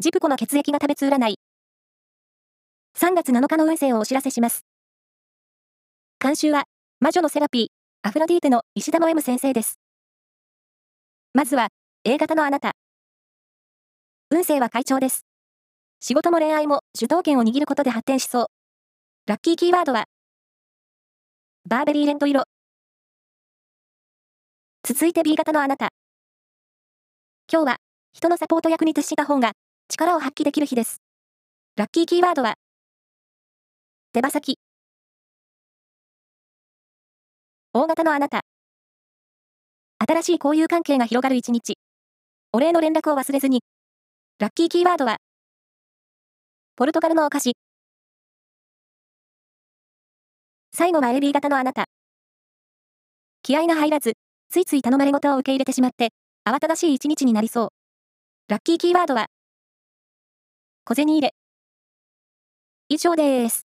ジプコの血液が食べつ占い。3月7日の運勢をお知らせします。監修は、魔女のセラピー、アフロディーテの石田の M 先生です。まずは、A 型のあなた。運勢は快調です。仕事も恋愛も主導権を握ることで発展しそう。ラッキーキーワードは、バーベリーレンド色。続いて B 型のあなた。今日は、人のサポート役に徹した方が力を発揮できる日です。ラッキーキーワードは、手羽先。大型のあなた。新しい交友関係が広がる一日。お礼の連絡を忘れずに。ラッキーキーワードは、ポルトガルのお菓子。最後は AB 型のあなた。気合が入らず、ついつい頼まれ事を受け入れてしまって、慌ただしい一日になりそう。ラッキーキーワードは、小銭入れ。以上です。